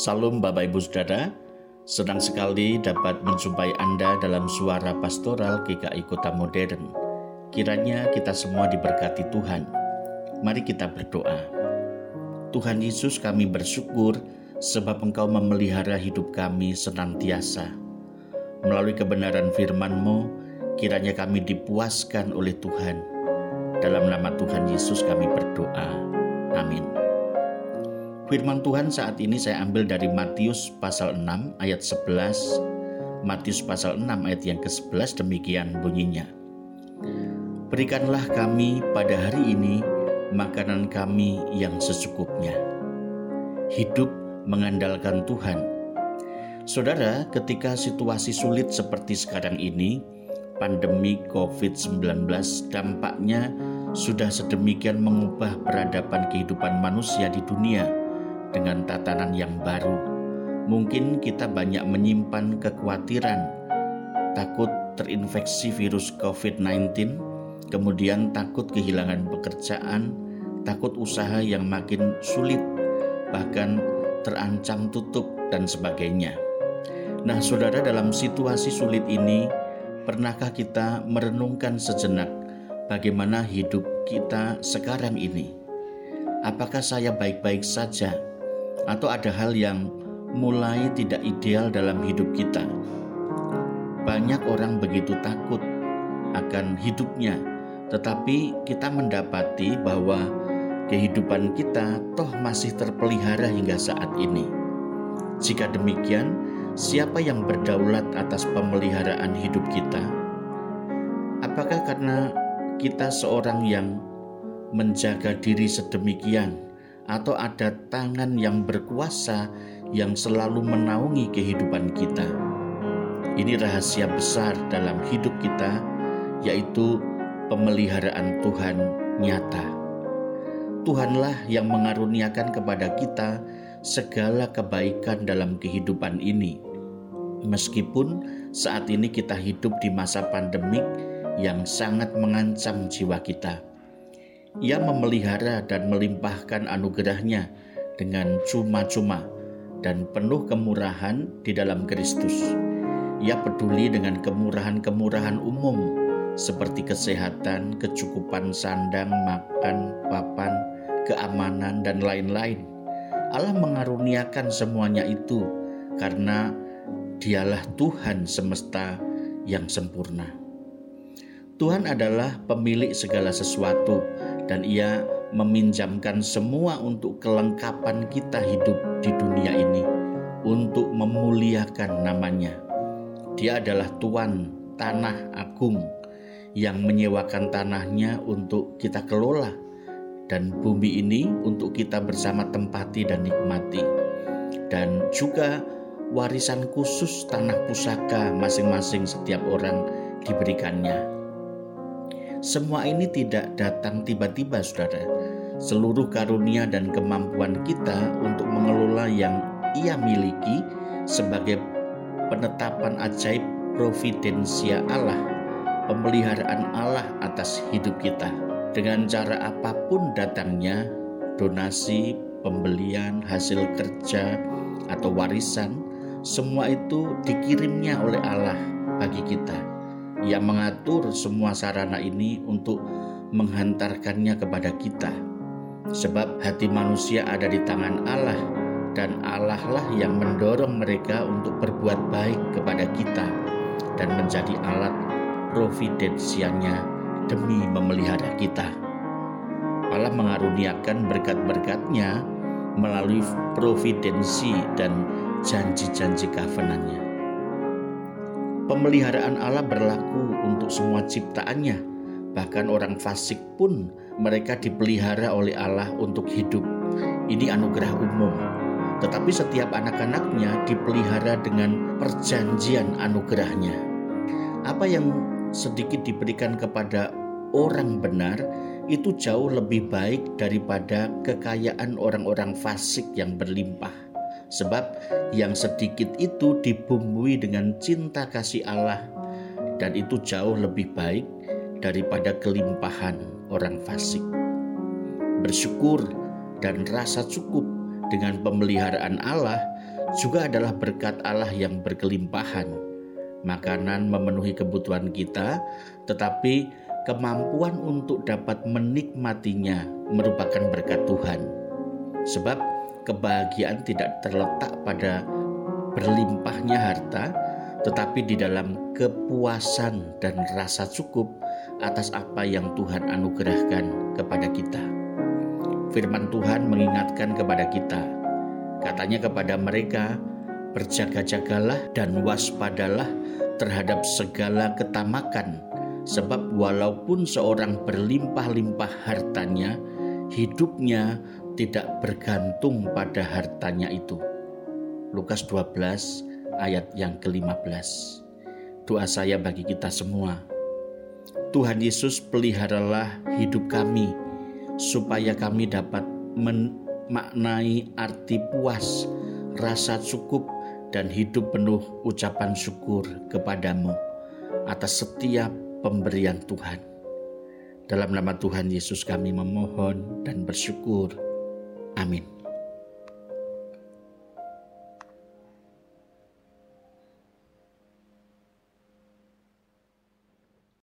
Salam Bapak Ibu Saudara, senang sekali dapat menjumpai Anda dalam suara pastoral GKI Kota Modern. Kiranya kita semua diberkati Tuhan. Mari kita berdoa. Tuhan Yesus kami bersyukur sebab Engkau memelihara hidup kami senantiasa. Melalui kebenaran firman-Mu, kiranya kami dipuaskan oleh Tuhan. Dalam nama Tuhan Yesus kami berdoa. Amin. Firman Tuhan saat ini saya ambil dari Matius pasal 6 ayat 11. Matius pasal 6 ayat yang ke-11 demikian bunyinya. Berikanlah kami pada hari ini makanan kami yang secukupnya. Hidup mengandalkan Tuhan. Saudara, ketika situasi sulit seperti sekarang ini, pandemi COVID-19 dampaknya sudah sedemikian mengubah peradaban kehidupan manusia di dunia dengan tatanan yang baru. Mungkin kita banyak menyimpan kekhawatiran, takut terinfeksi virus COVID-19, kemudian takut kehilangan pekerjaan, takut usaha yang makin sulit, bahkan terancam tutup, dan sebagainya. Nah, saudara, dalam situasi sulit ini, pernahkah kita merenungkan sejenak bagaimana hidup kita sekarang ini? Apakah saya baik-baik saja? Atau ada hal yang mulai tidak ideal dalam hidup kita. Banyak orang begitu takut akan hidupnya, tetapi kita mendapati bahwa kehidupan kita toh masih terpelihara hingga saat ini. Jika demikian, siapa yang berdaulat atas pemeliharaan hidup kita? Apakah karena kita seorang yang menjaga diri sedemikian atau ada tangan yang berkuasa yang selalu menaungi kehidupan kita. Ini rahasia besar dalam hidup kita, yaitu pemeliharaan Tuhan nyata. Tuhanlah yang mengaruniakan kepada kita segala kebaikan dalam kehidupan ini. Meskipun saat ini kita hidup di masa pandemik yang sangat mengancam jiwa kita ia memelihara dan melimpahkan anugerahnya dengan cuma-cuma dan penuh kemurahan di dalam Kristus. Ia peduli dengan kemurahan-kemurahan umum seperti kesehatan, kecukupan sandang, makan, papan, keamanan, dan lain-lain. Allah mengaruniakan semuanya itu karena Dialah Tuhan semesta yang sempurna. Tuhan adalah pemilik segala sesuatu dan ia meminjamkan semua untuk kelengkapan kita hidup di dunia ini untuk memuliakan namanya. Dia adalah Tuan tanah agung yang menyewakan tanahnya untuk kita kelola dan bumi ini untuk kita bersama tempati dan nikmati. Dan juga warisan khusus tanah pusaka masing-masing setiap orang diberikannya. Semua ini tidak datang tiba-tiba, saudara. Seluruh karunia dan kemampuan kita untuk mengelola yang ia miliki sebagai penetapan ajaib providensia Allah, pemeliharaan Allah atas hidup kita. Dengan cara apa pun datangnya, donasi, pembelian, hasil kerja, atau warisan, semua itu dikirimnya oleh Allah bagi kita yang mengatur semua sarana ini untuk menghantarkannya kepada kita. Sebab hati manusia ada di tangan Allah dan Allah lah yang mendorong mereka untuk berbuat baik kepada kita dan menjadi alat providensianya demi memelihara kita. Allah mengaruniakan berkat-berkatnya melalui providensi dan janji-janji kafanannya. Pemeliharaan Allah berlaku untuk semua ciptaannya. Bahkan orang fasik pun mereka dipelihara oleh Allah untuk hidup. Ini anugerah umum. Tetapi setiap anak-anaknya dipelihara dengan perjanjian anugerahnya. Apa yang sedikit diberikan kepada orang benar itu jauh lebih baik daripada kekayaan orang-orang fasik yang berlimpah. Sebab yang sedikit itu dibumbui dengan cinta kasih Allah dan itu jauh lebih baik daripada kelimpahan orang fasik. Bersyukur dan rasa cukup dengan pemeliharaan Allah juga adalah berkat Allah yang berkelimpahan. Makanan memenuhi kebutuhan kita, tetapi kemampuan untuk dapat menikmatinya merupakan berkat Tuhan. Sebab kebahagiaan tidak terletak pada berlimpahnya harta, tetapi di dalam kepuasan dan rasa cukup atas apa yang Tuhan anugerahkan kepada kita. Firman Tuhan mengingatkan kepada kita, katanya kepada mereka, "Berjaga-jagalah dan waspadalah terhadap segala ketamakan, sebab walaupun seorang berlimpah-limpah hartanya, hidupnya tidak bergantung pada hartanya itu." Lukas 12 ayat yang ke-15. Doa saya bagi kita semua. Tuhan Yesus peliharalah hidup kami supaya kami dapat memaknai arti puas, rasa cukup dan hidup penuh ucapan syukur kepadamu atas setiap pemberian Tuhan. Dalam nama Tuhan Yesus kami memohon dan bersyukur. Amin.